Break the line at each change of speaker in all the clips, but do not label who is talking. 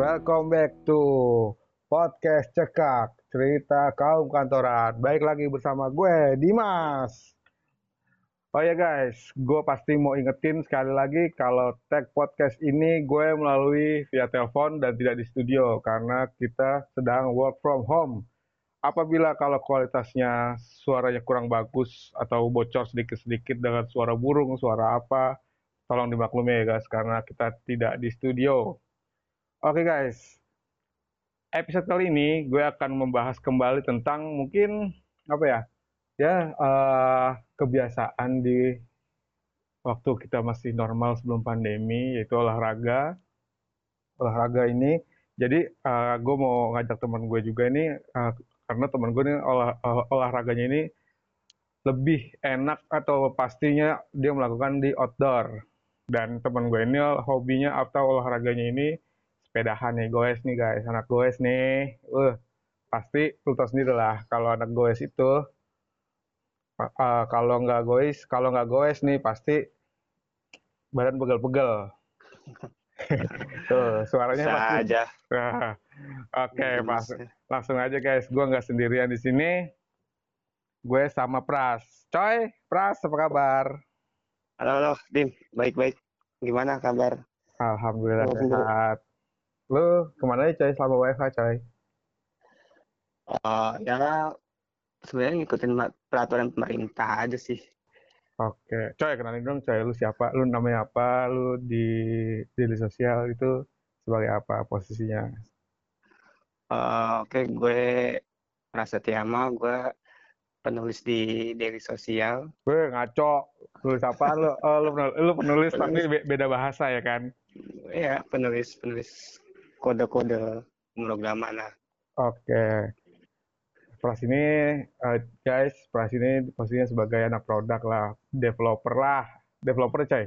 Welcome back to podcast cekak cerita kaum kantoran. Baik lagi bersama gue Dimas. Oh ya guys, gue pasti mau ingetin sekali lagi kalau tag podcast ini gue melalui via telepon dan tidak di studio karena kita sedang work from home. Apabila kalau kualitasnya suaranya kurang bagus atau bocor sedikit-sedikit dengan suara burung, suara apa, tolong dimaklumi ya guys karena kita tidak di studio. Oke guys, episode kali ini gue akan membahas kembali tentang mungkin apa ya, ya eh, kebiasaan di waktu kita masih normal sebelum pandemi yaitu olahraga. Olahraga ini, jadi eh, gue mau ngajak teman gue juga ini eh, karena teman gue ini olah, olah- olahraganya ini lebih enak atau pastinya dia melakukan di outdoor. Dan teman gue ini hobinya atau olahraganya ini sepedahan nih, goes nih guys, anak goes nih. Uh, pasti lu tau sendiri lah kalau anak goes itu uh, kalau nggak goes, kalau nggak goes nih pasti badan pegel-pegel. Tuh, suaranya
Bisa
pasti.
aja.
Nah, Oke,
Dimas.
pas langsung aja guys, gue nggak sendirian di sini. Gue sama Pras. Coy, Pras, apa kabar?
Halo, halo, Dim. Baik-baik. Gimana kabar?
Alhamdulillah
Alhamdulillah.
sehat. Lu ke mana aja coy selama WFH coy?
Eh, ya, sebenarnya ngikutin peraturan pemerintah aja sih.
Oke, coy kenalin dong coy, lu siapa? Lu namanya apa? Lu di di media sosial itu sebagai apa posisinya?
Eh, oke, gue Prasetyama, gue penulis di Daily Sosial.
Gue ngaco. Lu siapa? Lu, oh, lu, penul- lu penulis tapi be- beda bahasa ya kan?
Ya, penulis penulis kode-kode pemrograman lah.
Oke. Pras ini, eh, guys, Pras ini posisinya sebagai anak produk lah, developer lah, developer coy.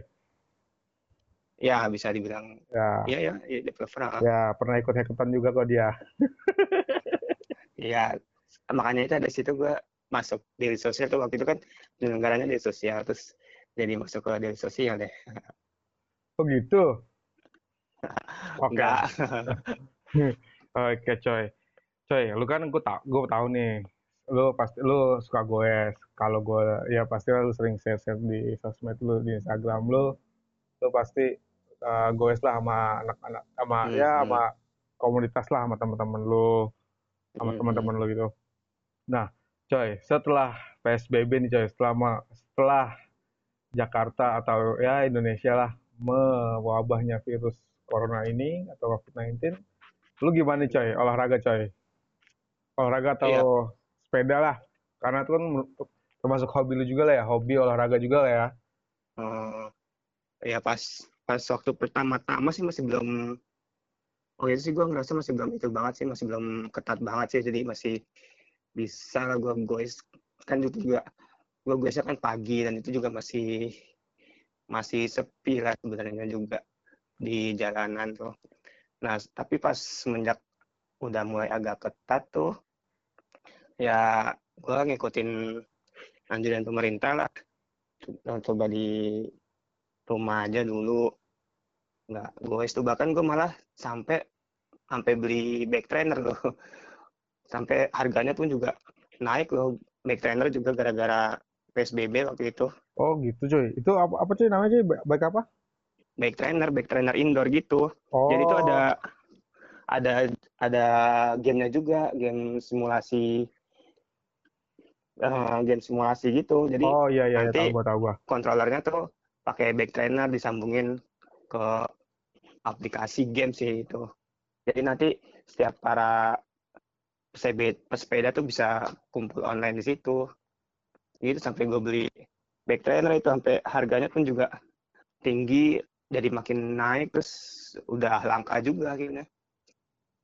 Ya, bisa dibilang.
Ya,
Iya, ya, ya developer. ah.
ya pernah ikut hackathon juga kok dia.
Iya, makanya itu ada situ gue masuk Daily Sosial tuh waktu itu kan penyelenggaranya Daily Sosial. Terus jadi masuk ke Daily Sosial deh.
Oh gitu. Oke.
Enggak.
Oke coy, coy, lu kan gue tau, gue tahu nih, lu pasti lu suka goes. Kalau gue, ya pasti lu sering share-share di sosmed lu, di Instagram lu, lu pasti uh, goes lah sama anak-anak, sama
Hmm,
ya
hmm.
sama komunitas lah, sama teman-teman lu, sama
Hmm,
teman-teman lu gitu. Nah, coy, setelah PSBB nih coy, selama setelah Jakarta atau ya Indonesia lah mewabahnya virus corona ini atau COVID-19, lu gimana coy, olahraga coy? Olahraga atau
Iya.
sepeda lah, karena itu kan termasuk hobi lu juga lah ya, hobi olahraga juga lah ya.
Eh, ya pas pas waktu pertama-tama sih masih belum oh itu sih gue ngerasa masih belum itu banget sih masih belum ketat banget sih jadi masih bisa lah gue goes kan itu juga gue goesnya kan pagi dan itu juga masih masih sepi lah sebenarnya juga di jalanan tuh. Nah tapi pas semenjak udah mulai agak ketat tuh ya gue ngikutin anjuran pemerintah lah. Coba di rumah aja dulu. Nggak gue itu bahkan gue malah sampai sampai beli back trainer loh. Sampai harganya pun juga naik loh back trainer juga gara-gara psbb waktu itu.
Oh gitu coy, itu apa, apa coy namanya Ba- baik apa?
Back trainer back trainer indoor gitu
Oh,
jadi itu ada ada ada gamenya juga game simulasi eh, game simulasi gitu jadi
oh iya iya, iya
nanti-
tahu gua tahu gua.
kontrolernya tuh pakai back trainer disambungin ke aplikasi game sih itu. Jadi nanti setiap para pesepeda, pesepeda tuh bisa kumpul online di situ. Gitu sampai gue beli back trainer itu sampai harganya pun juga tinggi jadi makin naik terus udah langka juga akhirnya.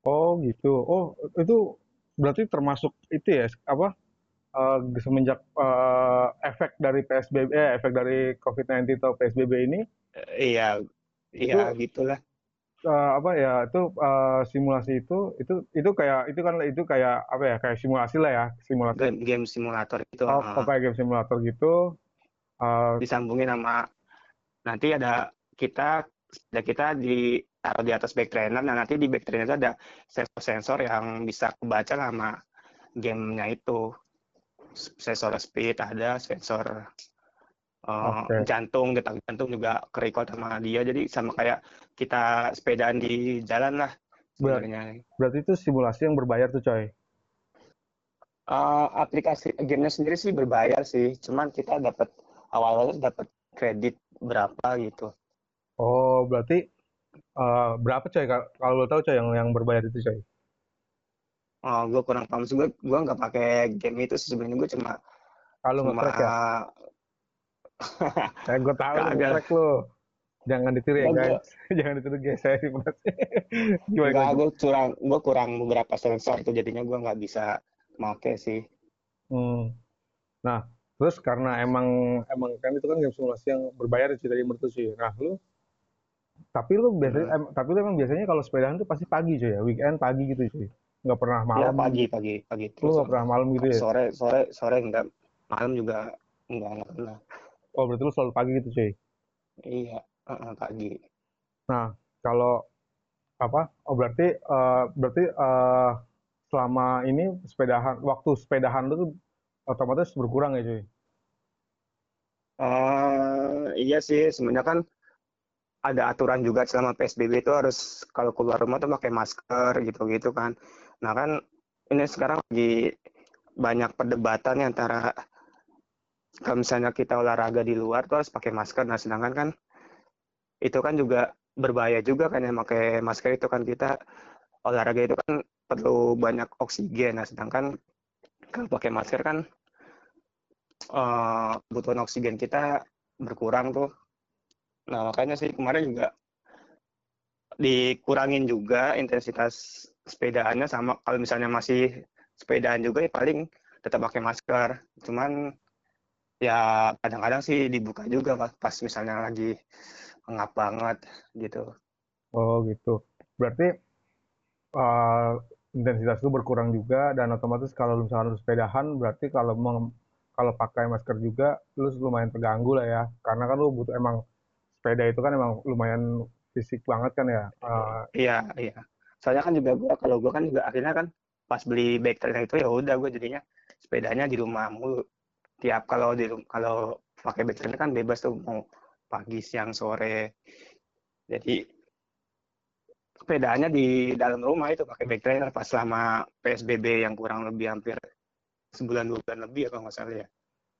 Oh gitu. Oh itu berarti termasuk itu ya apa eh, semenjak eh, efek dari PSBB, eh, efek dari COVID-19 atau PSBB ini
Eh, Iya, iya gitulah.
eh, apa ya itu eh, simulasi itu itu itu kayak itu kan itu kayak apa ya kayak simulasi lah ya simulasi.
Game, game simulator itu
Oh,
eh,
oh, kayak game simulator gitu. Eh,
disambungin sama nanti ada kita sepeda kita di taruh di atas back trainer nah nanti di back trainer itu ada sensor-sensor yang bisa kebaca sama gamenya itu. Sensor speed ada sensor uh, jantung detak jantung juga kerekod sama dia. Jadi sama kayak kita sepedaan di jalan lah sebenarnya.
Berarti itu simulasi yang berbayar tuh coy.
Uh, aplikasi gamenya sendiri sih berbayar sih. Cuman kita dapat awal-awalnya dapat kredit berapa gitu
Oh, berarti eh, berapa coy Kal- kalau lo tahu coy yang yang berbayar itu coy?
Oh, gue kurang paham sih. Gue gue nggak pakai game itu sih sebenarnya. Gue cuma
Kalau
cuma
nge-track ya? Eh, gue tahu nge-track lo. Jangan ditiru ya guys. Jangan ditiru guys saya. Gimana gimana?
gue kurang gue kurang beberapa sensor tuh jadinya gue nggak bisa make sih.
Hmm. Nah, terus karena emang emang kan itu kan game simulasi yang berbayar sih tadi menurut lu sih. Nah, lu tapi lu biasanya
Hmm.
em- tapi lu emang biasanya kalau sepedaan tuh pasti pagi cuy ya, weekend pagi gitu cuy. Nggak pernah
Ya
malam.
pagi pagi pagi
Lu
terus
nggak pernah malam gitu ya?
sore sore sore enggak malam juga enggak enggak pernah.
Oh, berarti lu selalu pagi gitu cuy.
Iya uh-uh, pagi.
Nah, kalau apa? Oh, berarti eh, berarti eh, selama ini sepedahan waktu sepedahan lu tuh otomatis berkurang ya cuy.
Eh iya sih sebenarnya kan ada aturan juga selama PSBB itu harus kalau keluar rumah tuh pakai masker gitu-gitu kan. Nah kan ini sekarang lagi banyak perdebatan nih antara kalau misalnya kita olahraga di luar tuh harus pakai masker. Nah sedangkan kan itu kan juga berbahaya juga kan ya pakai masker itu kan kita olahraga itu kan perlu banyak oksigen. Nah sedangkan kalau pakai masker kan kebutuhan oksigen kita berkurang tuh. Nah, makanya sih kemarin juga dikurangin juga intensitas sepedaannya sama kalau misalnya masih sepedaan juga ya paling tetap pakai masker. Cuman ya kadang-kadang sih dibuka juga pas, pas misalnya lagi ngap banget gitu.
Oh, gitu. Berarti eh, intensitas itu berkurang juga dan otomatis kalau misalnya lu sepedahan berarti kalau meng- kalau pakai masker juga lu lumayan terganggu lah ya. Karena kan lu butuh emang sepeda itu kan emang lumayan fisik banget kan ya. Eh,
Iya, iya. Soalnya kan juga gua kalau gua kan juga akhirnya kan pas beli bike trainer itu ya udah gue jadinya sepedanya di rumah mulu. Tiap kalau di kalau pakai bike trainer kan bebas tuh mau pagi, siang, sore. Jadi sepedanya di dalam rumah itu pakai bike trainer pas selama PSBB yang kurang lebih hampir sebulan dua bulan lebih ya kalau nggak salah ya.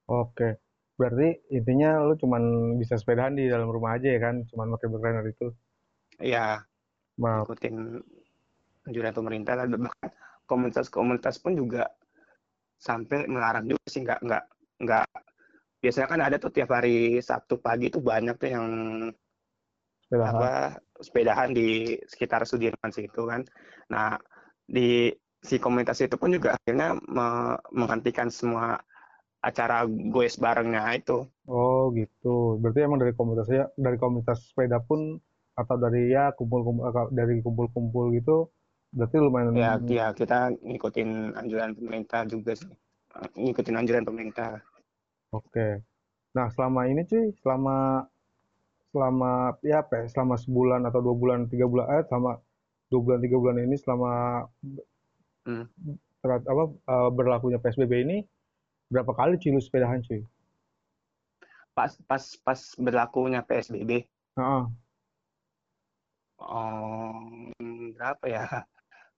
Oke. Berarti intinya lu cuman bisa sepedahan di dalam rumah aja ya kan, cuman pakai trainer itu.
Iya,
Nah,
ikutin anjuran pemerintah lah. Bahkan komunitas-komunitas pun juga sampai melarang juga sih. Nggak nggak nggak. Biasanya kan ada tuh tiap hari Sabtu pagi tuh banyak tuh yang
sepedahan.
apa sepedahan di sekitar Sudirman situ kan. Nah di si komunitas itu pun juga akhirnya me- menghentikan semua acara goes barengnya itu
Oh, gitu. Berarti emang dari komunitasnya dari komunitas sepeda pun atau dari ya kumpul-kumpul eh, dari kumpul-kumpul gitu berarti lumayan
ya ya kita ngikutin anjuran pemerintah juga sih ngikutin anjuran pemerintah
Oke. Nah, selama ini cuy, selama selama ya apa ya, selama sebulan atau dua bulan, tiga bulan, eh selama dua bulan, tiga bulan ini selama
Hmm.
terat, apa eh, berlakunya PSBB ini berapa kali cuy lu sepedahan cuy?
pas pas pas berlakunya PSBB
Heeh.
um, berapa ya?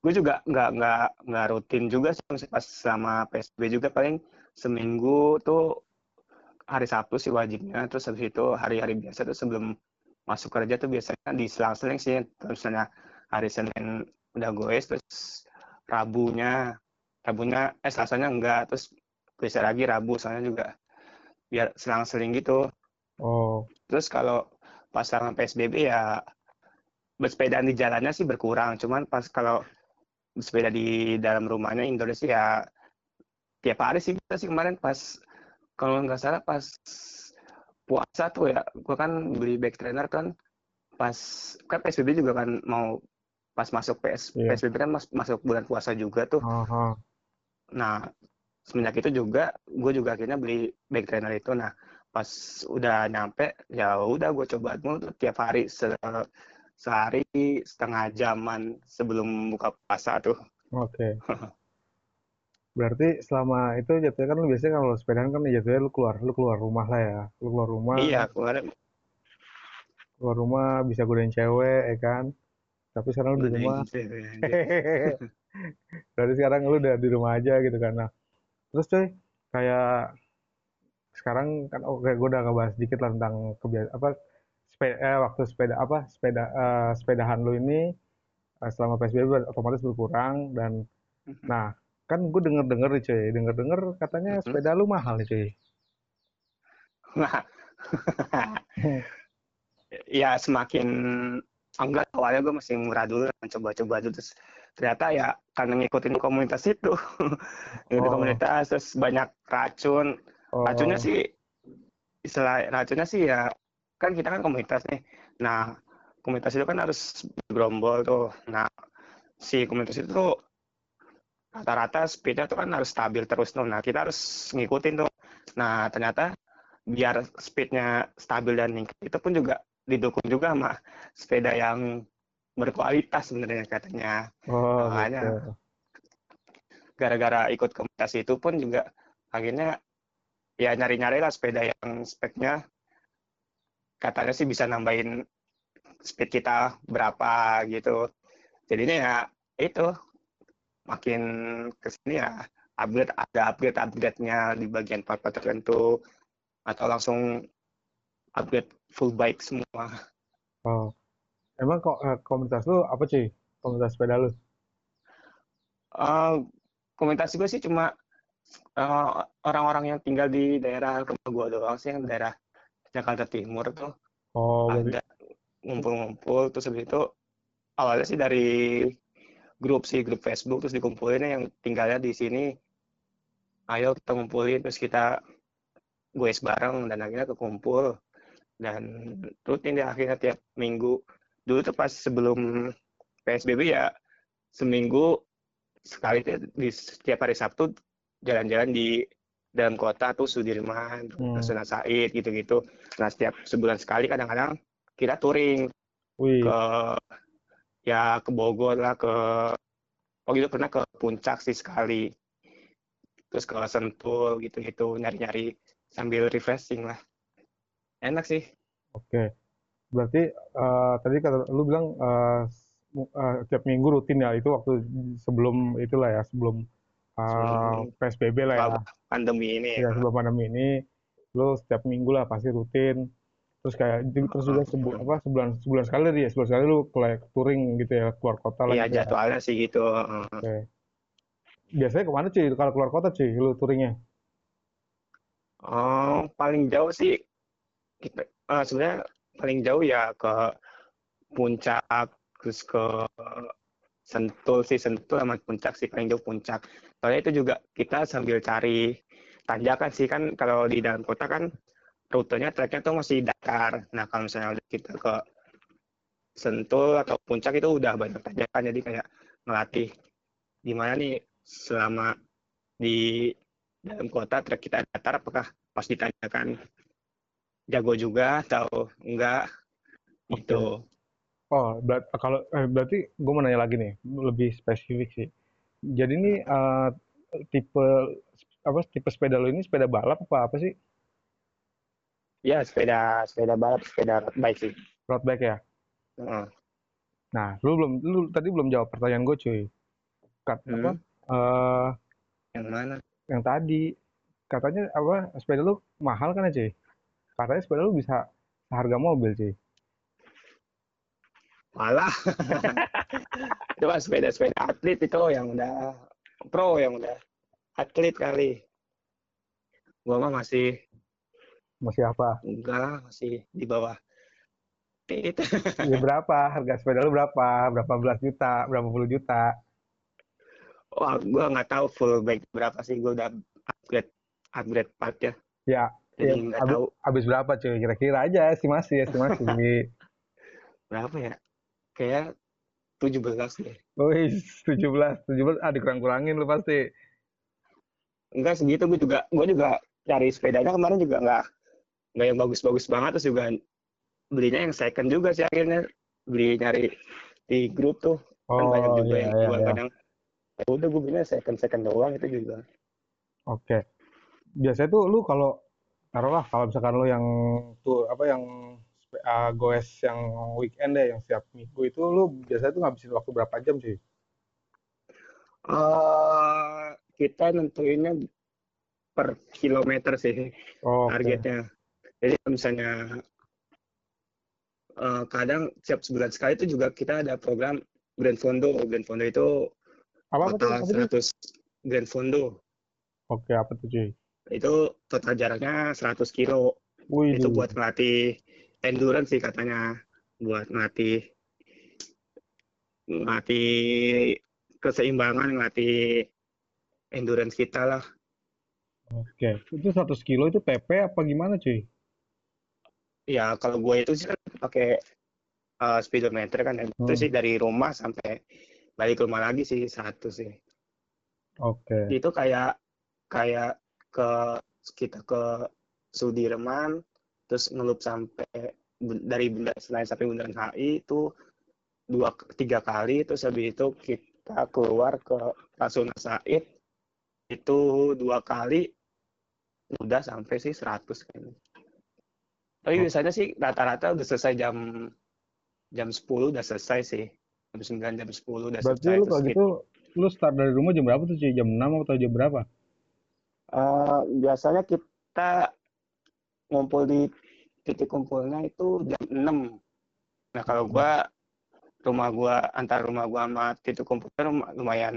Gue juga nggak nggak nggak rutin juga sih pas selama PSBB juga. Paling seminggu tuh hari Sabtu sih wajibnya. Terus habis itu hari-hari biasa tuh sebelum masuk kerja tuh biasanya di selang-seling sih. Terus misalnya hari Senin udah goes terus Rabunya Rabunya eh Selasanya enggak. Terus biasa lagi Rabu soalnya juga biar selang-seling gitu
Oh,
Terus kalau pas selama PSBB ya bersepedaan di jalannya sih berkurang. Cuman pas kalau bersepeda di dalam rumahnya Indonesia ya tiap hari sih kita sih kemarin pas kalau nggak salah pas puasa tuh ya, gua kan beli bike trainer kan pas kan PSBB juga kan mau pas masuk PS,
Iya.
PSBB kan mas- masuk bulan puasa juga tuh.
aha.
Nah, semenjak itu juga gue juga akhirnya beli bike trainer itu. Nah, pas udah nyampe ya udah gue coba mulu tuh tiap hari se sehari setengah jaman sebelum buka puasa tuh
Oke. Berarti selama itu jatuhnya kan lu biasanya kalau sepedaan kan jatuhnya lu keluar, lu keluar rumah lah ya. Lu keluar rumah,
iya kemarin
keluar rumah bisa godain cewek, ya kan? Tapi sekarang lu di rumah.
anjir.
Berarti sekarang lu udah di rumah aja gitu kan. Nah, terus cuy, kayak sekarang kan oke gue udah ngebahas dikit lah tentang kebiasaan apa sepeda eh, waktu sepeda apa sepeda eh, sepedahan lu ini eh, selama PSBB otomatis berkurang dan nah kan gue denger denger nih cuy denger denger katanya
Mhm.
sepeda lu mahal nih cuy.
Nah, ya semakin enggak awalnya gue masih murah dulu coba-coba dulu terus ternyata ya karena ngikutin komunitas itu. Ngikutin
oh.
komunitas terus banyak racun. Racunnya
oh
sih istilah racunnya sih ya kan kita kan komunitas nih. Nah komunitas itu kan harus berombol tuh. Nah si komunitas itu tuh rata-rata speednya tuh kan harus stabil terus tuh. Nah kita harus ngikutin tuh. Nah ternyata biar speednya stabil dan meningkat itu pun juga didukung juga sama sepeda yang berkualitas sebenarnya katanya.
Oh
makanya
gitu.
gara-gara ikut komunitas itu pun juga akhirnya ya nyari-nyari lah sepeda yang speknya. Katanya sih bisa nambahin speed kita berapa gitu. Jadinya ya itu makin ke sini ya upgrade ada upgrade upgrade-nya di bagian part-part tertentu atau langsung upgrade full bike semua.
Oh emang kok eh, komunitas lu apa cuy? Komunitas sepeda lu?
Eh, komunitas gue sih cuma eh, orang-orang yang tinggal di daerah rumah gue doang sih yang daerah Jakarta Timur tuh.
Oh
ada ngumpul-ngumpul terus habis itu awalnya sih dari grup sih grup Facebook terus dikumpulin yang tinggalnya di sini. Ayo kita ngumpulin terus kita gue bareng dan akhirnya kekumpul. Dan rutin deh akhirnya tiap minggu dulu tuh pas sebelum PSBB ya seminggu sekali tuh di setiap hari Sabtu jalan-jalan di dalam kota tuh Sudirman,
hmm.
Rasuna Said gitu-gitu. Nah setiap sebulan sekali kadang-kadang kita touring
wih.
ke ya ke Bogor lah ke oh gitu pernah ke Puncak sih sekali. Terus ke Sentul gitu-gitu nyari-nyari sambil refreshing lah. Enak sih.
Oke berarti eh, tadi kata lu bilang mu- eh, tiap minggu rutin ya itu waktu sebelum itulah ya sebelum
sebelum
PSBB lah ya.
Pandemi ini
ya. Sebelum pandemi ini lu setiap minggu lah pasti rutin. Terus kayak terus juga sebu, apa sebulan sebulan sekali dia sebulan sekali lu kayak touring gitu ya keluar kota lah
Iya
gitu ya.
jadwalnya sih gitu
oke. biasanya ke mana cuy kalau keluar kota cuy lu touringnya?
Oh paling jauh sih kita eh, sebenarnya paling jauh ya ke Puncak terus ke Sentul sih Sentul sama Puncak sih paling jauh Puncak. Soalnya itu juga kita sambil cari tanjakan sih kan kalau di dalam kota kan rutenya treknya tuh masih datar. Nah kalau misalnya kita ke Sentul atau Puncak itu udah banyak tanjakan jadi kayak ngelatih gimana nih selama di dalam kota trek kita datar apakah pas ditanyakan jago juga atau enggak? Gitu.
Oh berat, kalau eh, berarti gue mau nanya lagi nih lebih spesifik sih. Jadi ini eh, tipe apa tipe sepeda lu ini sepeda balap apa apa sih?
Ya sepeda sepeda balap sepeda road bike sih.
Road bike ya?
Heeh.
nah lu belum lu tadi belum jawab pertanyaan gue cuy. Kat, apa?
Hmm,
eh
yang mana?
yang tadi. Katanya apa sepeda lu mahal kan ya cuy katanya sepeda lu bisa harga mobil cuy.
Malah itu kan sepeda sepeda atlet itu yang udah pro yang udah atlet kali. Gua mah masih
masih apa?
Enggak masih di bawah. Tit
ya berapa? Harga sepeda lu berapa? Berapa belas juta? Berapa puluh juta?
Wah gua nggak tahu full bike berapa sih. Gua udah upgrade upgrade part ya
ya ya
jadi nggak
habis,
tahu.
habis berapa cuy? Kira-kira aja estimasi estimasi
berapa ya? Kayak 17 deh.
Wih, 17, 17, ah dikurang-kurangin lu pasti.
enggak segitu gue juga gue juga cari sepedanya. Kemarin juga nggak nggak yang bagus-bagus banget. Terus juga belinya yang second juga sih akhirnya. Beli nyari di grup tuh. Kan banyak
Oh,
juga
iya,
yang
iya,
jual
iya.
kadang. Ya udah gue belinya second second doang. Itu juga.
Oke. Biasanya tuh lu kalau taruhlah kalau misalkan lu yang tuh apa yang ah, goes yang weekend deh, yang setiap minggu itu lu biasanya tuh ngabisin waktu berapa jam sih?
eh kita nentuinnya per kilometer sih
Oh,
targetnya jadi misalnya eh, kadang setiap sebulan sekali itu juga kita ada program Grand Fondo Grand Fondo itu
Apa
total
Apa tuh?
100 Grand Fondo
Oke, apa tuh cuy?
Itu total jaraknya 100 kilo
Wih,
itu buat ngelatih endurance sih katanya buat ngelatih ngelatih keseimbangan ngelatih endurance kita lah
Oke. Itu 100 kilo itu PP apa gimana cuy?
ya kalau gue itu sih kan pakai eh, speedometer kan itu
Hmm.
sih dari rumah sampai balik ke rumah lagi sih satu sih
Oke.
itu kayak kayak ke kita ke Sudirman terus ngelup sampai dari Bundaran Senayan sampai Bundaran HI itu dua tiga kali terus habis itu kita keluar ke Rasuna Said itu dua kali udah sampai sih 100 kayaknya. Tapi
Oh.
biasanya sih rata-rata udah selesai jam jam 10 udah selesai sih. Jam 9 jam 10 udah
Berarti
selesai
lu
terus
kalau gitu lu start dari rumah jam berapa tuh cuy? Jam 6 atau jam berapa?
Eh, biasanya kita ngumpul di titik kumpulnya itu jam 6. Nah, kalau gua rumah gua antar rumah gua sama titik kumpulnya lum- lumayan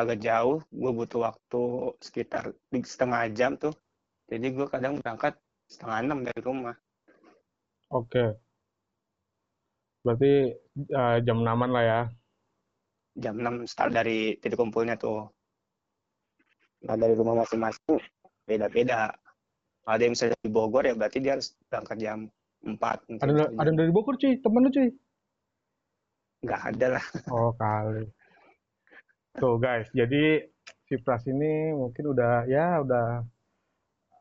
agak jauh, gua butuh waktu sekitar setengah jam tuh. Jadi gua kadang berangkat setengah enam dari rumah.
Oke. Berarti eh, jam 6 lah ya.
Jam 6 start dari titik kumpulnya tuh. Nah, dari rumah masing-masing beda-beda. Ada yang misalnya di Bogor ya berarti dia harus berangkat jam 4. mungkin
Ada ada yang dari Bogor cuy, temen lu cuy.
nggak ada lah.
Oh kali. Tuh guys, jadi si Pras ini mungkin udah ya udah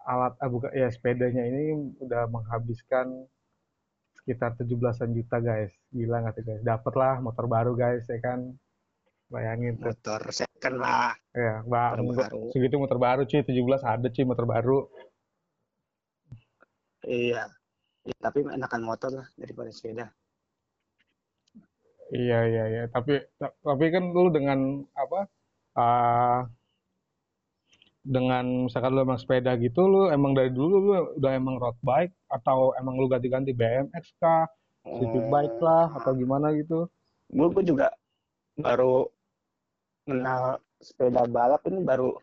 alat ah, bukan ya sepedanya ini udah menghabiskan sekitar 17-an juta guys. Gila nggak tuh guys? Dapet lah motor baru guys ya kan. Bayangin tuh.
motor second lah
Ya,
baru
segitu motor baru cuy, 17 ada cuy motor baru.
iya Ya, tapi enakan motor lah daripada sepeda
Iya iya iya, tapi ta- tapi kan lu dengan apa? ah dengan misalkan lu emang sepeda gitu, lu emang dari dulu lu udah emang road bike atau emang lu ganti-ganti BMX kah, city bike lah atau gimana gitu?
gue juga baru kenal sepeda balap ini baru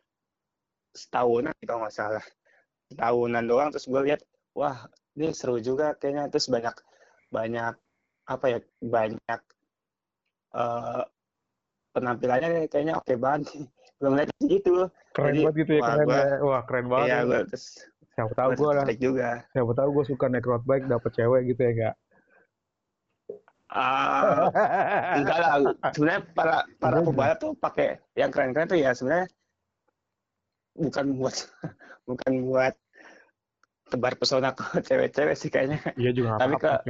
setahunan kalau nggak salah setahunan doang terus gue lihat wah ini seru juga kayaknya terus banyak banyak apa ya banyak eh penampilannya kayaknya oke banget belum lihat gitu
Keren
Jadi,
banget gitu ya,
wah,
keren
gua-
ya. Wah, keren banget.
Iya,
ya.
gue terus
Siapa tahu
gue
gua lah,
juga
siapa tahu gua suka naik road bike dapet cewek gitu ya, enggak?
Ah, enggak lah. Sebenarnya para para pembalap tuh pakai yang keren-keren tuh ya sebenarnya bukan buat bukan buat tebar pesona ke cewek-cewek sih kayaknya.
Iya juga
Tapi ke-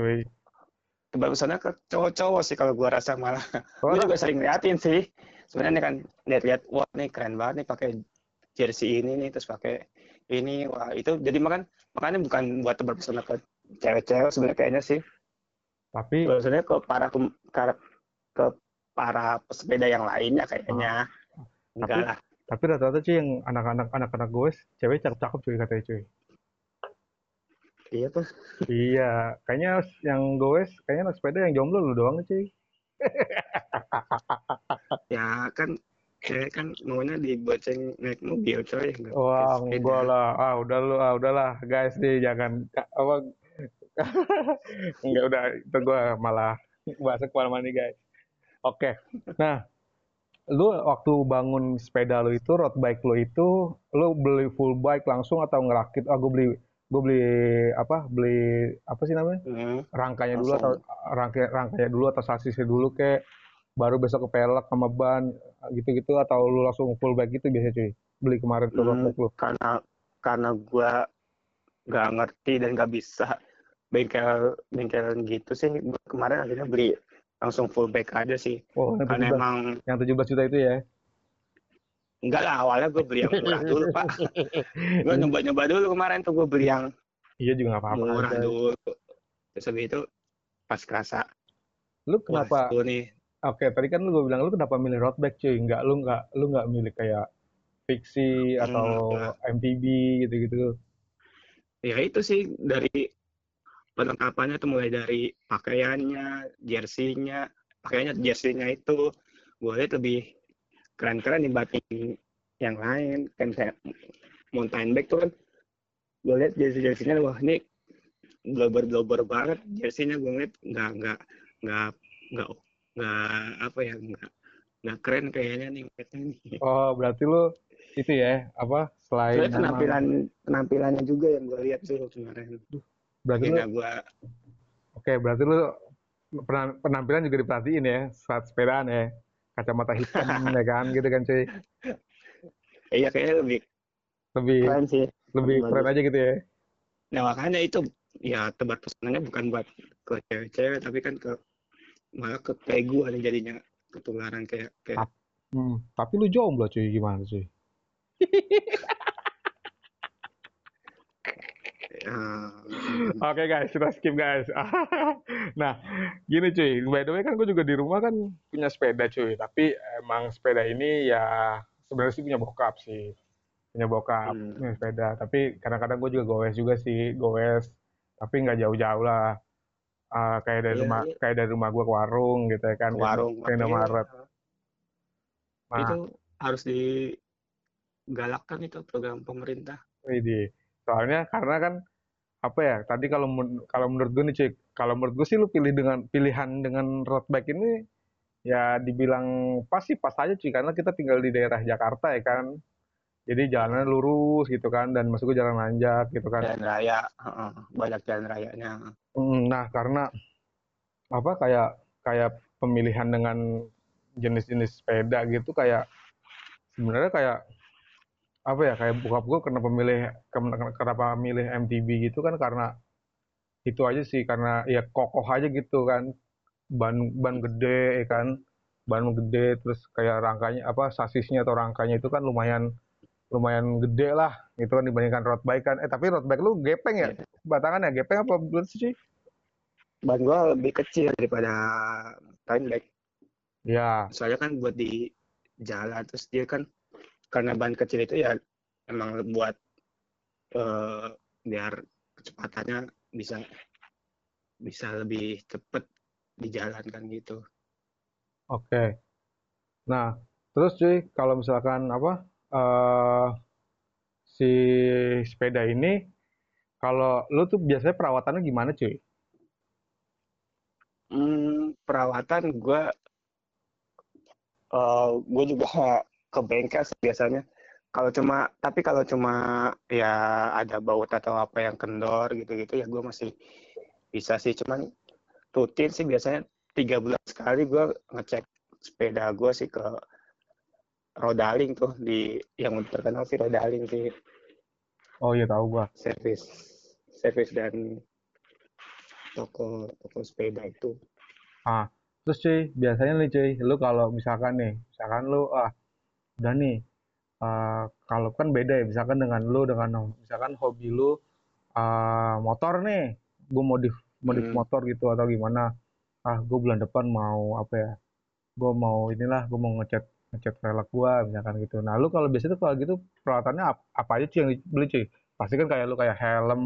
tebar pesona ke cowok-cowok sih kalau gua rasa malah.
Oh,
gue juga sering liatin sih. Sebenarnya kan lihat-lihat wah nih keren banget nih pakai jersey ini nih terus pakai ini wah itu. Jadi makan makanya bukan buat tebar pesona ke cewek-cewek sebenarnya kayaknya sih
tapi
Sebenarnya ke para ke, ke para pesepeda yang lainnya kayaknya enggak
Tapi-
lah.
tapi rata-rata cuy yang anak-anak anak-anak gue cewek cakep-cakep cuy katanya cuy.
Iya tuh.
Iya, kayaknya yang goes, kayaknya anak sepeda yang jomblo lu doang cuy.
Ya kan cewek kan maunya dibonceng naik mobil coy.
Wah, enggak lah. Ah, udah lu, ah, udahlah, guys nih jangan apa enggak udah itu gua malah bahasa ke mana-mana nih guys. Oke. Nah, lu waktu bangun sepeda lu itu, road bike lu itu, lu beli full bike langsung atau ngerakit? Ah, gue beli, gue beli apa? Beli apa sih namanya?
Hmm.
Rangkanya dulu atau rangka rangkanya dulu atau sasisnya dulu kayak baru besok ke pelek sama ban gitu-gitu atau lu langsung full bike gitu biasanya cuy? Beli kemarin tuh
Hmm,
lu.
karena karena gua nggak ngerti dan nggak bisa bengkel bengkel gitu sih kemarin akhirnya beli langsung full back aja sih
Oh, yang
karena
17,
emang
yang 17 juta itu ya.
enggak lah awalnya gue beli yang murah dulu pak gue nyoba nyoba dulu kemarin tuh gue beli yang
Iya juga nggak apa-apa.
murah
Coy.
dulu terus habis itu pas kerasa
Lu
wah
kenapa?
seru nih
Oke, tadi kan lu gue bilang lu kenapa milih road bike cuy? Nggak, lu nggak, lu nggak milih kayak fiksi atau
Enggak.
MTB gitu-gitu.
ya itu sih dari perlengkapannya tuh mulai dari pakaiannya jersey-nya pakaiannya jersey-nya itu gue lihat lebih keren-keren dibanding yang lain. Kan kayak mountain bike tuh kan gue lihat jersey-jerseynya wah ini blober-blober banget jersey-nya gue lihat nggak nggak nggak nggak nggak apa ya nggak nggak keren kayaknya nih ngeliatnya nih.
Oh, berarti lu itu ya, apa selain
Soalnya penampilan penampilannya juga yang gue lihat tuh kemarin
berarti lu
gue
Oke, berarti lu pena- penampilan juga diperhatiin ya saat sepedaan ya. Kacamata hitam ya kan, gitu kan cuy.
iya kayaknya lebih
Lebih
keren sih
lebih keren aja gitu ya.
Nah makanya itu ya tebar pesanannya bukan buat ke cewek-cewek tapi kan ke malah ke kayak gue nih jadinya ketularan kayak kayak
Hmm, tapi lu jomblo cuy, gimana cuy?
ya,
Oke guys, kita skip guys. nah, gini cuy, by the way kan gue juga di rumah kan punya sepeda cuy, tapi emang sepeda ini ya sebenarnya sih punya bokap sih, punya bokap
Hmm.
punya sepeda. Tapi kadang-kadang gue juga goes juga sih, goes, tapi nggak jauh-jauh lah. Ah, kayak dari
Iya,
rumah,
iya.
kayak dari rumah gue ke warung gitu ya kan,
ke warung
ke Indomaret. Nah,
itu harus digalakkan itu program pemerintah
Widih. Soalnya karena kan apa ya? Tadi kalau men- kalau menurut gue nih cuy, kalau menurut gue sih lu pilih dengan pilihan dengan road bike ini ya dibilang pas sih pas aja cuy karena kita tinggal di daerah Jakarta ya kan. Jadi jalannya lurus gitu kan dan masuk ke jalan nanjak gitu kan.
jalan raya banyak jalan rayanya
Nah, karena apa kayak kayak pemilihan dengan jenis-jenis sepeda gitu kayak sebenarnya kayak apa ya kayak bokap gue kenapa milih ken- kenapa milih MTB gitu kan karena itu aja sih karena ya kokoh aja gitu kan. Ban ban gede ya kan. Ban gede terus kayak rangkanya apa sasisnya atau rangkanya itu kan lumayan lumayan gede lah gitu kan dibandingkan road bike kan. Eh tapi road bike lu gepeng ya? Batangan ya gepeng apa bener sih
ban gua lebih kecil daripada time bike.
Ya
soalnya kan buat di jalan terus dia kan karena ban kecil itu ya emang buat eh, biar kecepatannya bisa bisa lebih cepet dijalankan gitu
Oke. Nah, terus cuy, kalau misalkan apa eh si sepeda ini, kalau lu tuh biasanya perawatannya gimana cuy?
Hmm, perawatan gue eh gue juga ke bengkel sih biasanya. Kalau cuma tapi kalau cuma ya ada baut atau apa yang kendor gitu-gitu ya gue masih bisa sih. Cuman rutin sih biasanya tiga bulan sekali gue ngecek sepeda gue sih ke Rodaling tuh di yang terkenal sih Rodaling sih.
Oh iya tahu gua.
servis servis dan toko toko sepeda itu.
Ah, terus cuy, biasanya nih cuy, lu kalau misalkan nih, misalkan lu ah udah nih, eh, kalau kan beda ya, misalkan dengan lu dengan misalkan hobi lu ah, motor nih, gue modif modif
Hmm.
motor gitu atau gimana? Ah, gue bulan depan mau apa ya? Gue mau inilah, gue mau ngecat ngecat velg gua misalkan gitu. Nah, lu kalau biasanya tuh kalau gitu peralatannya ap- apa aja cuy yang dibeli cuy? Pasti kan kayak lu kayak helm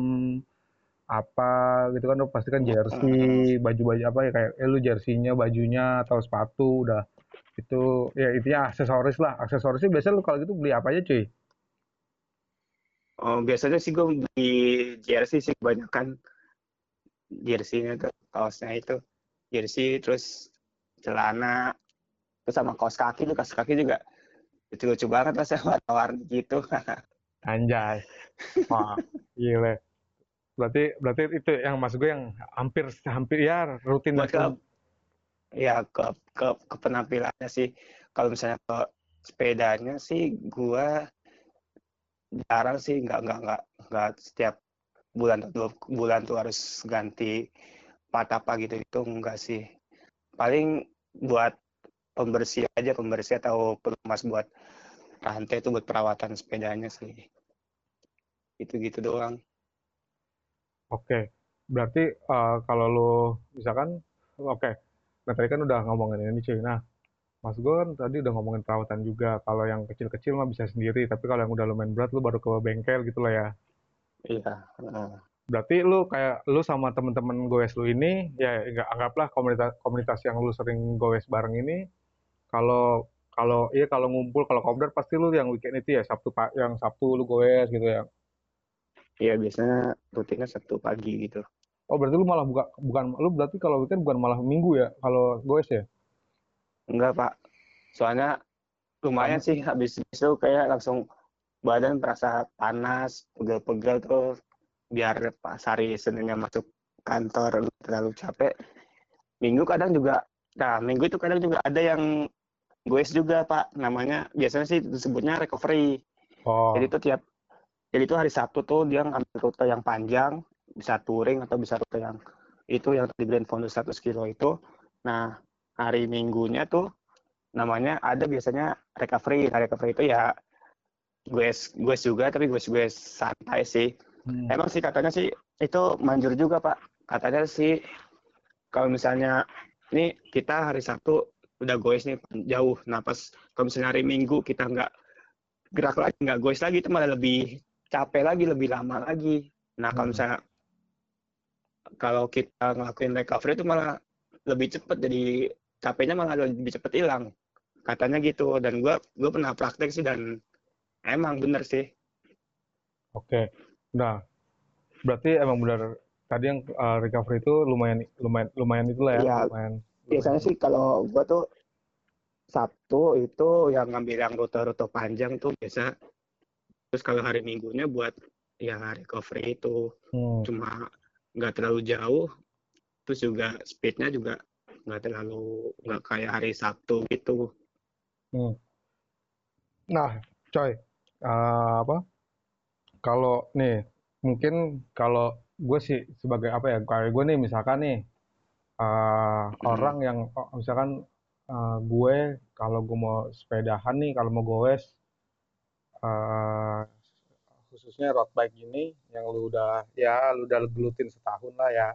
apa gitu kan lu pasti kan jersey, baju-baju apa ya kayak eh, lu jersinya, bajunya atau sepatu udah itu ya intinya aksesoris lah. Aksesorisnya biasanya lu kalau gitu beli apa aja cuy?
Oh, biasanya sih gue beli jersey sih kebanyakan jersey-nya tuh kaosnya itu jersey terus celana terus sama kaos kaki tuh kaos kaki juga lucu lucu banget lah warna-warni gitu
Anjay. Wah, gile. Berarti berarti itu yang maksud gue yang hampir hampir ya rutin
buat ke ya ke ke ke penampilannya sih. Kalau misalnya ke sepedanya sih gue jarang sih nggak nggak nggak nggak setiap bulan dua bulan tuh harus ganti part apa gitu itu enggak sih. Paling buat pembersih aja pembersih atau pelumas buat rantai itu buat perawatan sepedanya sih. Itu gitu doang.
Oke, berarti uh, kalau lu misalkan, oke, nah tadi kan udah ngomongin ini cuy. Nah, Mas gue kan tadi udah ngomongin perawatan juga. Kalau yang kecil-kecil mah bisa sendiri, tapi kalau yang udah lumayan berat lu baru ke bengkel gitu lah ya.
iya uh.
Berarti lu kayak lu sama temen-temen goes lu ini, ya nggak anggaplah komunitas komunitas yang lu sering goes bareng ini, kalau kalau iya kalau ngumpul kalau kopdar pasti lu yang weekend itu ya Sabtu pak yang Sabtu lu goes gitu ya.
Iya biasanya rutinnya Sabtu pagi gitu.
Oh berarti lu malah buka bukan lu berarti kalau weekend bukan malah minggu ya kalau goes ya?
Enggak pak, soalnya lumayan sih habis itu kayak langsung badan terasa panas, pegel-pegel tuh biar pas hari Seninnya masuk kantor terlalu capek. Minggu kadang juga, nah minggu itu kadang juga ada yang goes juga pak, namanya biasanya sih disebutnya recovery. Oh. Jadi itu tiap jadi itu hari Sabtu tuh dia ngambil rute yang panjang, bisa touring atau bisa rute yang itu yang di Grand Fondo 100 kilo itu. Nah, hari Minggunya tuh namanya ada biasanya recovery. Nah, recovery itu ya gue gue juga tapi gue gue santai sih. Hmm. Emang sih katanya sih itu manjur juga pak. Katanya sih kalau misalnya ini kita hari Sabtu udah goes nih jauh. Nah pas kalau misalnya hari Minggu kita nggak gerak lagi nggak goes lagi itu malah lebih capek lagi lebih lama lagi nah kalau hmm. misalnya kalau kita ngelakuin recovery itu malah lebih cepat jadi capeknya malah lebih cepat hilang katanya gitu. Dan gue gue pernah praktek sih dan emang bener sih.
Oke. Nah berarti emang benar tadi yang uh, recovery itu lumayan lumayan lumayan itulah ya, ya lumayan,
biasanya sih kalau gue tuh Sabtu itu yang ngambil yang rute-rute panjang tuh biasa. Terus kalau hari minggunya buat ya recovery itu hmm. cuma nggak terlalu jauh terus juga speednya juga nggak terlalu nggak kayak hari Sabtu gitu hmm.
nah coy uh, apa kalau nih mungkin kalau gue sih sebagai apa ya kayak gue nih misalkan nih uh, hmm. orang yang oh, misalkan uh, gue kalau gue mau sepedahan nih kalau mau goes uh, khususnya road bike ini yang lu udah ya lu udah gelutin setahun lah ya.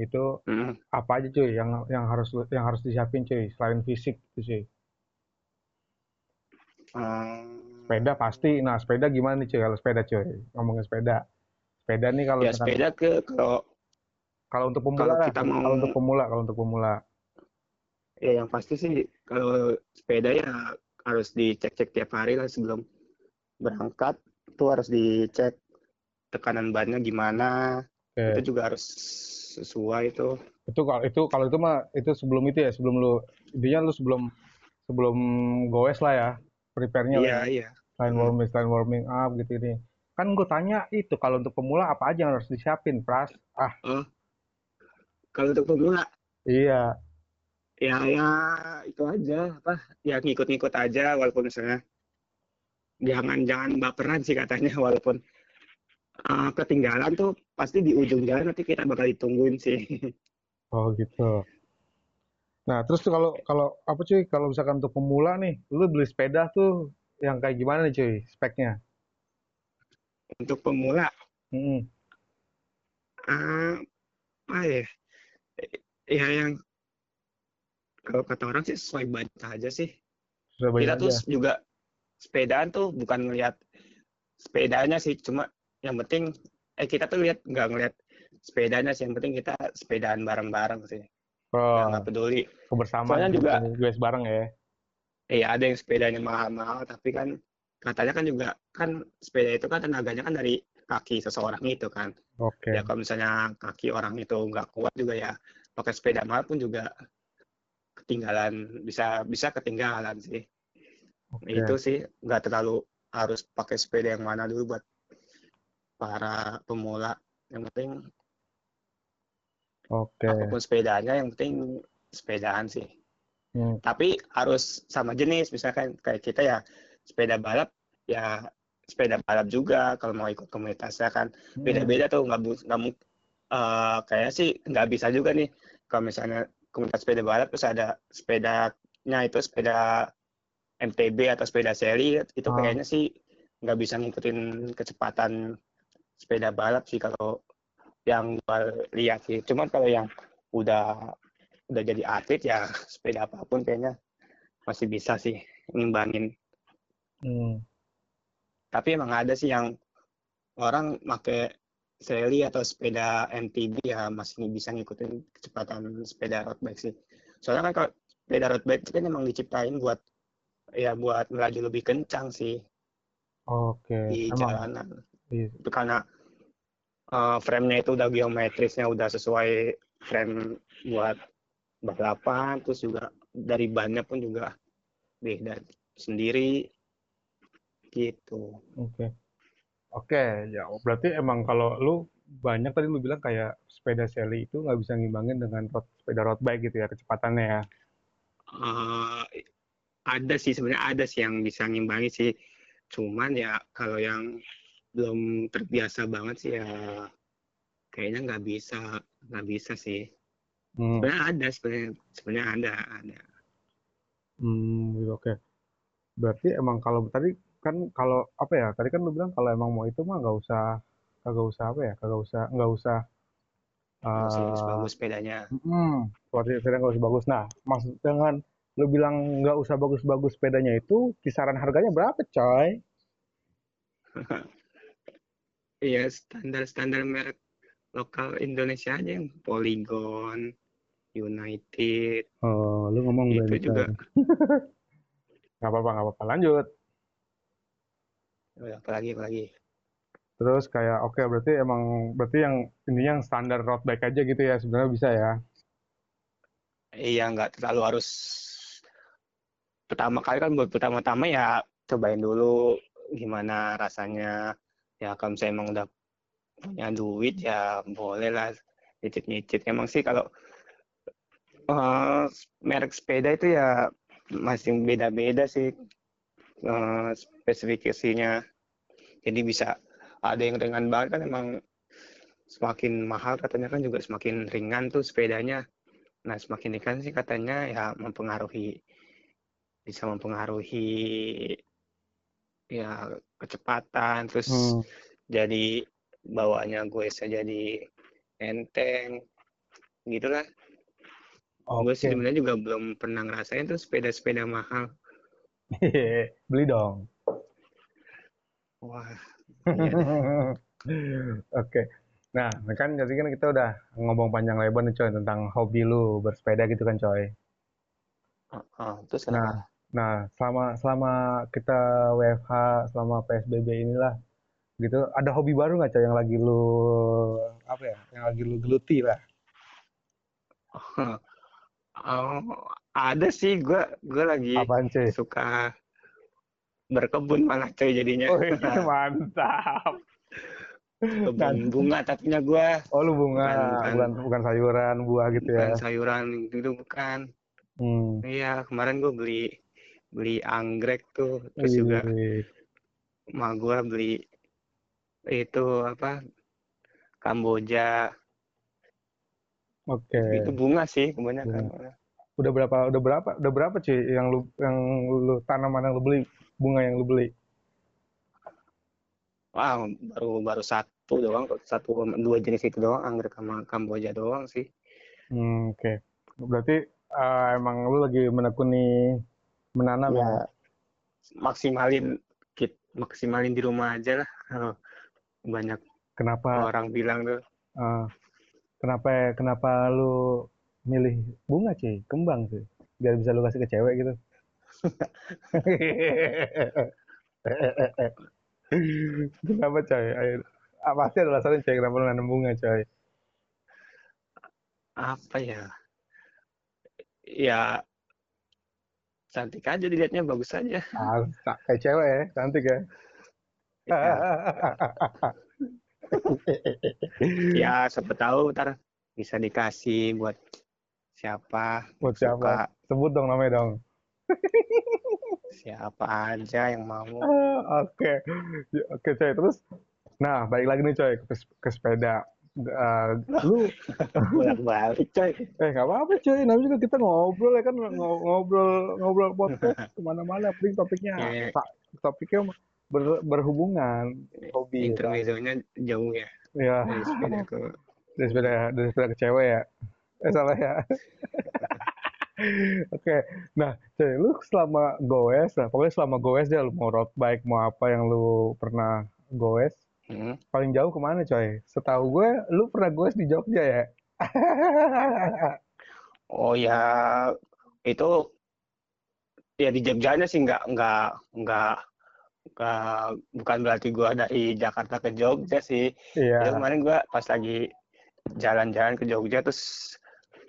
Itu hmm. apa aja cuy yang yang harus yang harus disiapin cuy selain fisik itu sih hmm. sepeda pasti. Nah sepeda gimana nih cuy kalau sepeda cuy? Ngomongin sepeda. Sepeda nih kalau
ya sepeda ke kalau
kalau untuk pemula kalau kita mau kalau untuk pemula kalau untuk pemula.
Ya yang pasti sih kalau sepeda ya harus dicek-cek tiap hari lah sebelum berangkat itu harus dicek tekanan bannya gimana. Okay. itu juga harus sesuai itu.
Itu kalau itu kalau itu mah itu sebelum itu ya sebelum lu intinya lu sebelum sebelum goes lah ya prepare-nya
iya iya.
Line hmm. warming line warming up gitu ini. Kan gue tanya itu kalau untuk pemula apa aja yang harus disiapin pras? Ah. Oh.
kalau untuk pemula?
Iya.
Ya ya itu aja apa? Ya ngikut-ngikut aja walaupun misalnya jangan jangan baperan sih katanya walaupun uh, ketinggalan tuh pasti di ujung jalan nanti kita bakal ditungguin sih.
Oh gitu. Nah terus tuh kalau kalau apa cuy kalau misalkan untuk pemula nih, lu beli sepeda tuh yang kayak gimana nih cuy speknya?
Untuk pemula? Hmm. Uh, apa ya? Ya yang kalau kata orang sih sesuai budget aja sih. Sesuai kita tuh juga sepedaan tuh bukan ngelihat sepedanya sih cuma yang penting eh kita tuh lihat nggak ngelihat sepedanya sih yang penting kita sepedaan bareng-bareng sih. Oh, nggak peduli.
kebersamaan soalnya juga guys bareng ya.
Iya ada yang sepedanya mahal-mahal tapi kan katanya kan juga kan sepeda itu kan tenaganya kan dari kaki seseorang itu kan. Oke. Okay. ya kalau misalnya kaki orang itu nggak kuat juga ya pakai sepeda mahal pun juga ketinggalan bisa bisa ketinggalan sih Okay. Itu sih nggak terlalu harus pakai sepeda yang mana dulu buat para pemula. Yang penting
Oke. Okay.
Apa pun sepedanya yang penting sepedaan sih. Hmm. Tapi harus sama jenis misalkan kayak kita ya sepeda balap ya sepeda balap juga kalau mau ikut komunitasnya kan
Hmm.
beda-beda tuh nggak nggak eh, kayaknya sih nggak bisa juga nih kalau misalnya komunitas sepeda balap terus ada sepedanya itu sepeda MTB atau sepeda seri itu
Ah.
kayaknya sih nggak bisa ngikutin kecepatan sepeda balap sih kalau yang gua lihat sih cuman kalau yang udah udah jadi atlet ya sepeda apa pun kayaknya masih bisa sih ngimbangin
Hmm.
tapi emang ada sih yang orang pakai seri atau sepeda MTB ya masih bisa ngikutin kecepatan sepeda road bike sih. Soalnya kan kalau sepeda road bike itu kan emang diciptain buat ya buat melaju lebih kencang sih
Oke,
di
emang
jalanan.
iya.
Itu karena uh, frame-nya itu udah geometrisnya udah sesuai frame buat balapan, terus juga dari bannya pun juga beda sendiri gitu.
Oke. Oke, ya berarti emang kalau lu banyak tadi lu bilang kayak sepeda seli itu nggak bisa ngimbangin dengan road, sepeda road bike gitu ya kecepatannya ya.
eh ada sih sebenarnya ada sih yang bisa ngimbangi sih cuman ya kalau yang belum terbiasa banget sih ya kayaknya nggak bisa nggak bisa sih
Hmm,
sebenarnya ada sebenarnya sebenarnya ada ada
hmm, gitu, oke. Berarti emang kalau tadi kan kalau apa ya? Tadi kan lu bilang kalau emang mau itu mah nggak usah kagak usah apa ya? Kagak usah nggak usah
Nggak usah
eh
bagus-bagus sepedanya
mm, sepeda sepeda nggak usah bagus. Nah, maksud dengan lu bilang nggak usah bagus-bagus sepedanya itu kisaran harganya berapa, coy?
iya standar-standar merek lokal Indonesia aja yang Polygon United
Oh, lu ngomong
itu juga
Nggak apa-apa, nggak apa-apa. Lanjut.
Oh, apalagi apalagi
Terus kayak oke berarti emang berarti yang intinya yang standar road bike aja gitu ya sebenarnya bisa ya.
iya nggak terlalu harus pertama kali kan buat pertama-tama ya cobain dulu gimana rasanya. Ya kalau misalnya emang udah punya duit ya boleh lah nyicip-nyicip. Emang sih kalau eh, merek sepeda itu ya masih beda-beda sih eh, spesifikasinya. Jadi bisa ada yang ringan banget kan emang semakin mahal katanya kan juga semakin ringan tuh sepedanya. Nah semakin ringan sih katanya ya mempengaruhi bisa mempengaruhi ya kecepatan terus
Hmm.
jadi bawaannya gue bisa jadi enteng gitulah gue
Oke.
sih sebenarnya juga belum pernah ngerasain tuh sepeda-sepeda mahal
Beli dong.
wah iya.
Oke. Nah, kan jadi kan kita udah ngomong panjang lebar nih coy tentang hobi lu bersepeda gitu kan coy.
Oh, oh, terus kenapa
nah selama selama kita WFH selama PSBB inilah gitu ada hobi baru nggak coy yang lagi lu apa ya yang lagi lu geluti lah?
Oh, ada sih gue gue lagi
apaan
suka berkebun malah coy jadinya.
Oh iya, mantap.
Kebun bunga tapinya gue
oh lu bunga
Bukan-
bukan.
bukan-
bukan sayuran buah gitu ya?
Bukan sayuran gitu bukan.
Hmm.
iya kemarin gue beli beli anggrek tuh terus juga
Wih.
emak gue beli itu apa Kamboja.
Oke.
Itu bunga sih kebanyakan.
Udah berapa udah berapa udah berapa cuy yang lu yang lu tanaman yang lu beli? Bunga yang lu beli?
Wah baru baru satu doang satu dua jenis itu doang anggrek sama Kamboja doang sih.
Hmm, oke. Berarti eh, emang lu lagi menekuni menanam ya.
ya. Maksimalin kit maksimalin di rumah aja lah. Kalau banyak
kenapa?
orang bilang tuh.
Eh, kenapa kenapa lu milih bunga cuy? Kembang sih biar bisa lu kasih ke cewek gitu. Kenapa coy Ayo. Ah, pasti ada alasannya coy kenapa lu nanam bunga coy
apa ya? Ya cantik aja dilihatnya bagus aja.
Ah, tak- kayak cewek ya cantik ya.
Ya, ya siapa tahu ntar bisa dikasih buat siapa?
Buat
suka.
Siapa sebut dong namanya dong.
Siapa aja yang mau.
Oke oke coy terus? Nah balik lagi nih coy ke, ke sepeda Eh, lu
bolak balik coy.
Eh nggak apa-apa coy. Namanya juga kita ngobrol ya kan Ngo- ngobrol ngobrol podcast ke mana-mana penting topiknya.
Iya.
ta- topiknya ber- berhubungan hobi kan?
intermezzonya jauh ya.
Ya
dari sepeda ke
dari sepeda dari sepeda ke cewek ya? Eh salah ya? Oke. Nah coy lu selama goes nah pokoknya selama goes deh lu mau road bike mau apa yang lu pernah goes
Hmm.
paling jauh ke mana coy? Setahu gue lu pernah goes di Jogja ya?
Oh ya itu ya di Jogjanya sih nggak nggak nggak nggak bukan berarti gua dari Jakarta ke Jogja sih.
Iya.
Jadi kemarin gua pas lagi jalan-jalan ke Jogja terus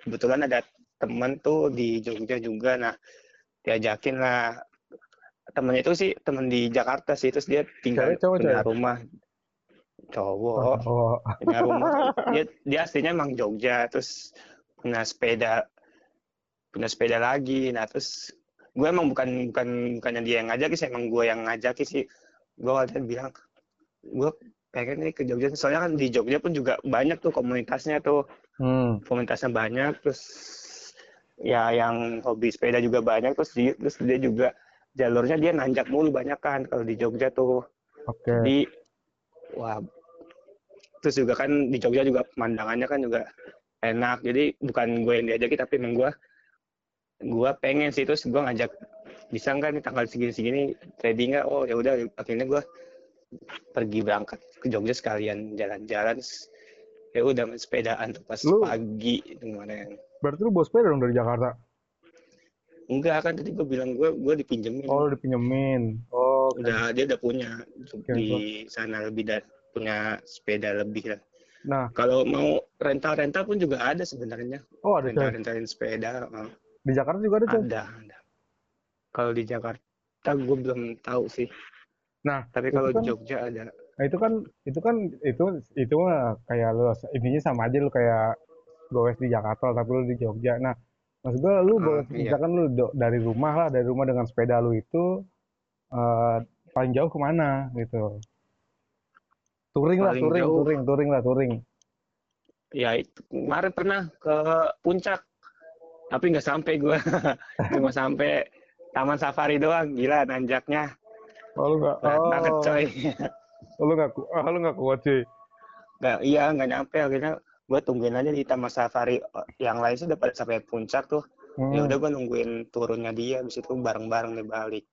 kebetulan ada temen tuh di Jogja juga. Nah diajakin lah. Temennya itu sih temen di Jakarta sih terus dia tinggal
Cewek, cowok,
punya
cewek?
rumah cowok.
Oh
punya rumah dia dia aslinya emang Jogja terus punya sepeda punya sepeda lagi. Nah terus gue emang bukan bukan bukannya dia yang ngajak sih emang gue yang ngajak sih. Gue waktu itu bilang gue pengen nih ke Jogja. Soalnya kan di Jogja pun juga banyak tuh komunitasnya tuh.
Hmm.
komunitasnya banyak terus ya yang hobi sepeda juga banyak. Terus dia, terus dia juga jalurnya dia nanjak mulu banyak kan kalau di Jogja tuh.
Oke.
Jadi wah terus juga kan di Jogja juga pemandangannya kan juga enak. Jadi bukan gue yang diajakin tapi emang gue gue pengen sih. Terus gue ngajak bisa nggak nih tanggal segini-segini trading nggak? Oh ya udah. Akhirnya gue pergi berangkat ke Jogja sekalian jalan-jalan. Ya udah sepedaan tuh pas
Lu-
pagi kemarin.
Berarti lu bawa sepeda dong dari Jakarta?
Enggak kan tadi gue bilang gue gue dipinjemin.
Oh dipinjemin. Oh
udah dia udah punya.
Oke,
di sana lebih dan punya sepeda lebih lah
nah
Kalau mau rental-rental pun juga ada sebenarnya.
oh ada
Rental-rentalin sepeda uh,
di Jakarta juga ada coy
ada, ada. Kalau di Jakarta gue belum tahu sih.
Nah,
Tapi kalau
kan-
di Jogja ada.
Nah itu kan itu kan itu itu mah kayak lu intinya sama aja lu kayak goes di Jakarta tapi lu di Jogja. Nah maksud gua lu
Ah,
goes
iya.
misalkan lu do- dari rumah lah dari rumah dengan sepeda lu itu eh, paling jauh ke mana gitu? Touring lah touring
jauh.
touring touring lah touring.
Ya itu kemarin pernah ke puncak. Tapi nggak sampai gue. Cuma sampai Taman Safari doang. Gila nanjaknya.
Oh lu nggak
Berat banget
oh,
coy.
lu nggak oh, lu nggak kuat cuy.
Nggak, iya nggak nyampe. Akhirnya gue tungguin aja di Taman Safari. Yang lain sih pada sampai puncak tuh.
Hmm.
Ya udah gue nungguin turunnya dia. Habis itu bareng-bareng nih balik.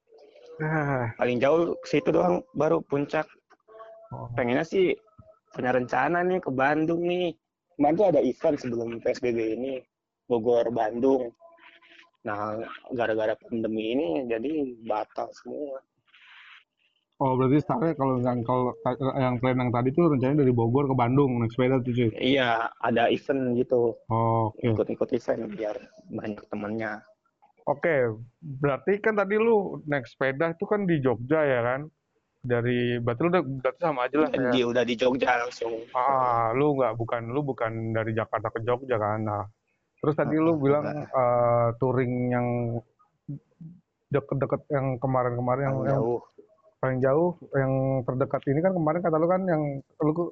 Ah,
paling jauh situ doang baru puncak
oh.
Pengennya sih punya rencana nih ke Bandung nih kemarin tuh ada event sebelum PSBB ini Bogor Bandung nah gara-gara pandemi ini jadi batal semua
Oh berarti startnya kalau yang kalau yang plan yang tadi tuh rencananya dari Bogor ke Bandung naik sepeda tuh cuy.
iya ada event gitu
Oh, Oke.
ikut-ikut event biar banyak temennya
Oke, berarti kan tadi lu naik sepeda itu kan di Jogja ya kan? Dari berarti lu udah berarti sama aja lah kayak
dia udah di Jogja langsung
ah lu nggak bukan lu bukan dari Jakarta ke Jogja kan? Nah, terus tadi lu
Ah,
bilang
enggak.
eh, touring yang deket-deket yang kemarin-kemarin yang, yang
jauh
paling jauh yang terdekat ini kan kemarin kata lu kan yang lu ke,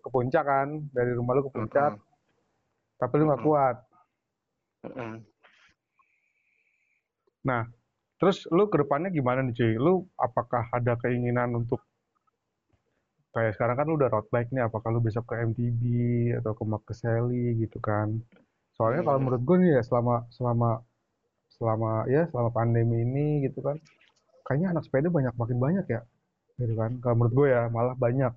ke puncak kan dari rumah lu ke puncak
Mm-mm.
tapi lu nggak
Mm-mm.
kuat.
Mm-mm.
Nah, terus lu ke depannya gimana nih cuy? Lu apakah ada keinginan untuk kayak sekarang kan lu udah road bike nih, apakah lu besok ke MTB atau ke Makeseli gitu kan? Soalnya kalau
Hmm.
menurut gue nih ya selama selama selama ya selama pandemi ini gitu kan, kayaknya anak sepeda banyak makin banyak ya, gitu kan? Kalau menurut gue ya malah banyak.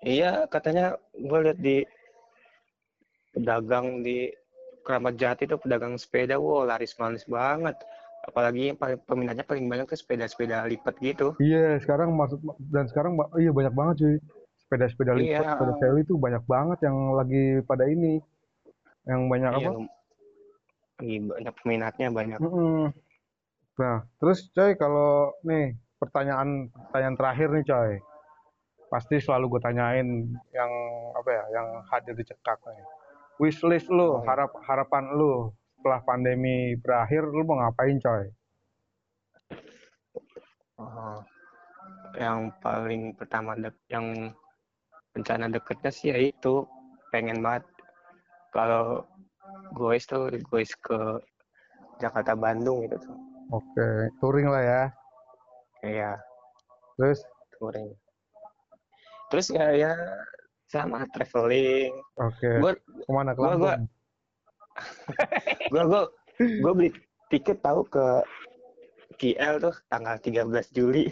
Iya, katanya gue lihat di pedagang di Keramat Jati itu pedagang sepeda, wow laris manis banget. Apalagi peminatnya paling banyak ke sepeda-sepeda lipat gitu.
Iya, sekarang maksud dan sekarang iya banyak banget cuy. Sepeda-sepeda lipat,
Iya.
sepeda seli tuh banyak banget yang lagi pada ini. Yang banyak apa?
Iya, lagi banyak peminatnya banyak.
Mm-mm. Nah, terus coy kalau nih pertanyaan pertanyaan terakhir nih coy. Pasti selalu gue tanyain yang apa ya, yang hadir di cekak nih. Wishlist lu,
Oh, iya.
harap harapan lu setelah pandemi berakhir lu mau ngapain coy?
Oh, yang paling pertama dek, yang rencana deketnya sih ya itu pengen banget kalau gue tuh gue ke Jakarta Bandung gitu tuh.
Oke, touring lah ya.
Iya,
Terus,
touring. Terus ya ya sama traveling.
oke,
Gue
ke mana ke
gua- gua-
Lampung?
Gue gue gue beli tiket tahu ke KL tuh tanggal 13 Juli.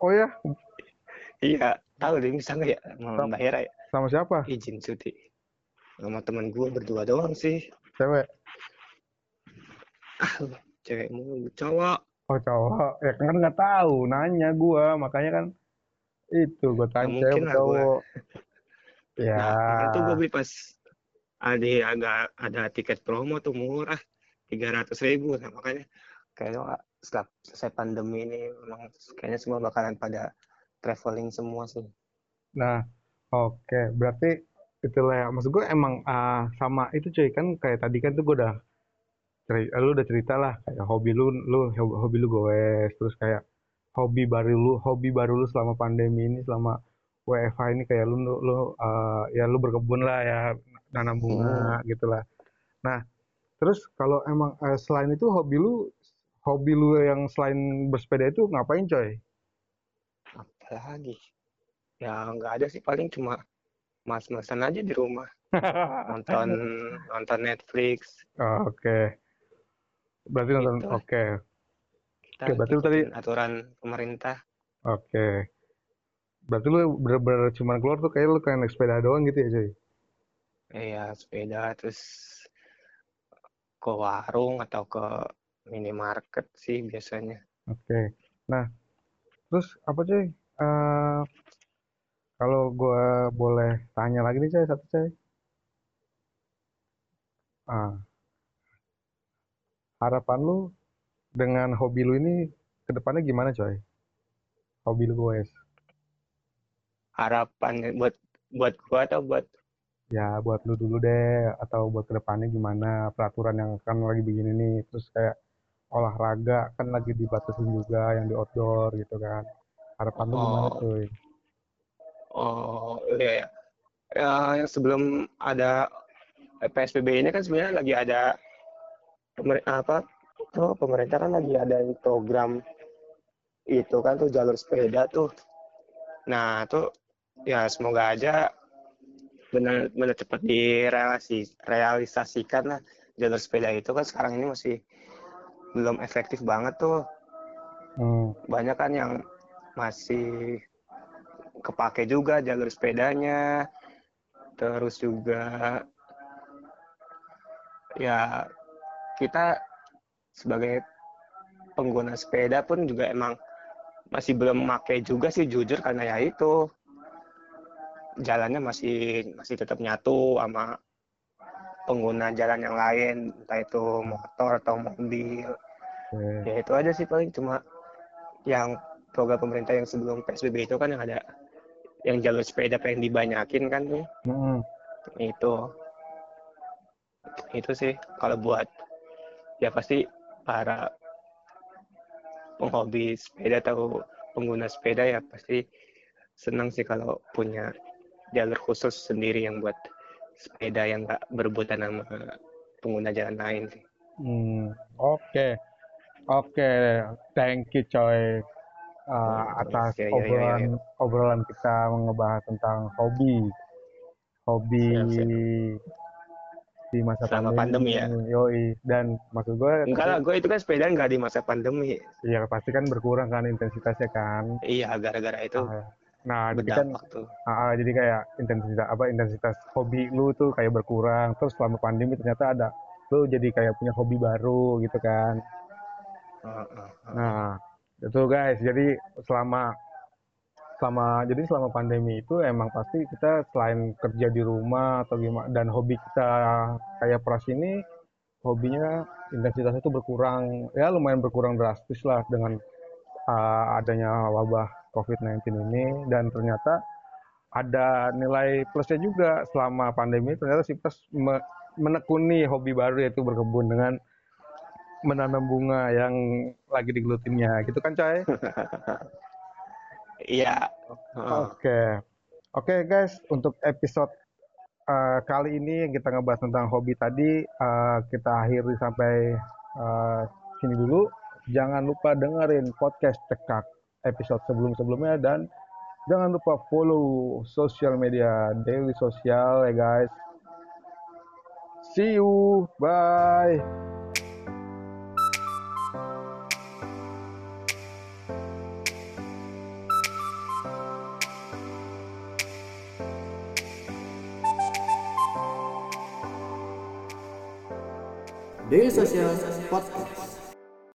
Oh ya,
iya, tahu deh bisa nggak ya mau
Sama-
bayar ya
sama siapa?
izin cuti. Sama temen gue berdua doang sih.
Cewek?
Cewek mulu, cowok.
Oh cowok, ya kan nggak tahu, nanya gua, makanya kan itu gua tanya
mungkin
cewek
lah
cowok. Ya,
Nah, itu gue beli pas ada agak ada tiket promo tuh murah tiga ratus ribu nah makanya. Kayaknya setelah selesai pandemi ini memang kayaknya semua bakalan pada traveling semua sih.
Nah oke, berarti itulah ya, maksud gue emang ah, sama itu cuy. Kan kayak tadi kan tuh gua udah cerita, lu udah cerita lah. Kayak hobi lu, lu hobi lu goes, terus kayak hobi baru lu, hobi baru lu selama pandemi ini, selama WFH ini kayak lu, lu, lu, ah, ya lu berkebun lah ya, nanam bunga gitu lah. Nah, terus kalau emang eh, selain itu hobi lu, hobi lu yang selain bersepeda itu ngapain coy?
apalagi ya nggak ada sih paling cuma mas-masan aja di rumah nonton nonton Netflix
Oh, Oke, berarti nonton,
Gitu.
oke,
kita
Oke, berarti tadi-
aturan pemerintah
oke. Berarti lu bener-bener cuman keluar tuh kayak lu kayak naik sepeda doang gitu ya coy?
ya sepeda terus ke warung atau ke minimarket sih biasanya
Oke. Nah, terus apa cuy? Eh, kalau gua boleh tanya lagi nih coy, satu coy. Ah, harapan lu dengan hobi lu ini ke depannya gimana coy? Hobi lu guys.
Harapannya buat buat gua atau buat
Ya buat lu dulu deh, atau buat ke depannya gimana peraturan yang kan lagi begini nih. Terus kayak olahraga kan lagi dibatasin juga yang di outdoor gitu kan. Harapan lu gimana
Oh.
cuy?
oh iya ya Ya, yang sebelum ada PSBB ini kan sebenarnya lagi ada pemer- apa tuh pemerintah kan lagi ada program itu kan tuh jalur sepeda tuh nah tuh ya semoga aja benar-benar cepat direalisasi realisasikan lah. Jalur sepeda itu kan sekarang ini masih belum efektif banget tuh.
Hmm,
banyak kan yang masih kepake juga jalur sepedanya. Terus juga ya kita sebagai pengguna sepeda pun juga emang masih belum pakai juga sih jujur karena ya itu jalannya masih masih tetap nyatu sama pengguna jalan yang lain entah itu motor atau mobil.
Oke.
ya itu aja sih paling. Cuma yang program pemerintah yang sebelum PSBB itu kan yang ada yang jalur sepeda pengen dibanyakin kan tuh.
Hmm,
itu. Itu sih. Kalau buat ya pasti para penghobi sepeda atau pengguna sepeda ya pasti senang sih kalau punya jalur khusus sendiri yang buat sepeda yang nggak berebutan sama pengguna jalan lain sih.
hmm, oke. Oke, thank you coy. Uh, atas
Ya, ya, ya, ya,
obrolan obrolan kita ngebahas tentang hobi. Hobi
Siap, siap.
di masa
Selama pandemi ya?
Yoi. Dan maksud gue
Enggak lah, gue itu kan sepeda nggak di masa pandemi.
ya pasti kan berkurang kan intensitasnya kan.
Iya, gara-gara itu
Nah, jadi kan
tuh.
ah, ah, jadi kayak intensitas apa intensitas hobi lu tuh kayak berkurang. Terus selama pandemi ternyata ada lu jadi kayak punya hobi baru gitu kan.
Heeh.
Nah, itu guys. Jadi selama selama jadi selama pandemi itu emang pasti kita selain kerja di rumah atau gimana dan hobi kita kayak pras ini hobinya intensitasnya itu berkurang ya lumayan berkurang drastis lah dengan uh, adanya wabah COVID-19 ini dan ternyata ada nilai plusnya juga selama pandemi ternyata si me- menekuni hobi baru yaitu berkebun dengan menanam bunga yang lagi digelutinnya gitu kan coy
Iya.
Oke. Oke guys, untuk episode uh, kali ini yang kita ngebahas tentang hobi tadi uh, kita akhiri sampai uh, sini dulu. Jangan lupa dengerin podcast cekak episode sebelum-sebelumnya dan jangan lupa follow sosial media daily sosial ya guys. See you. Bye.
Daily Social Podcast.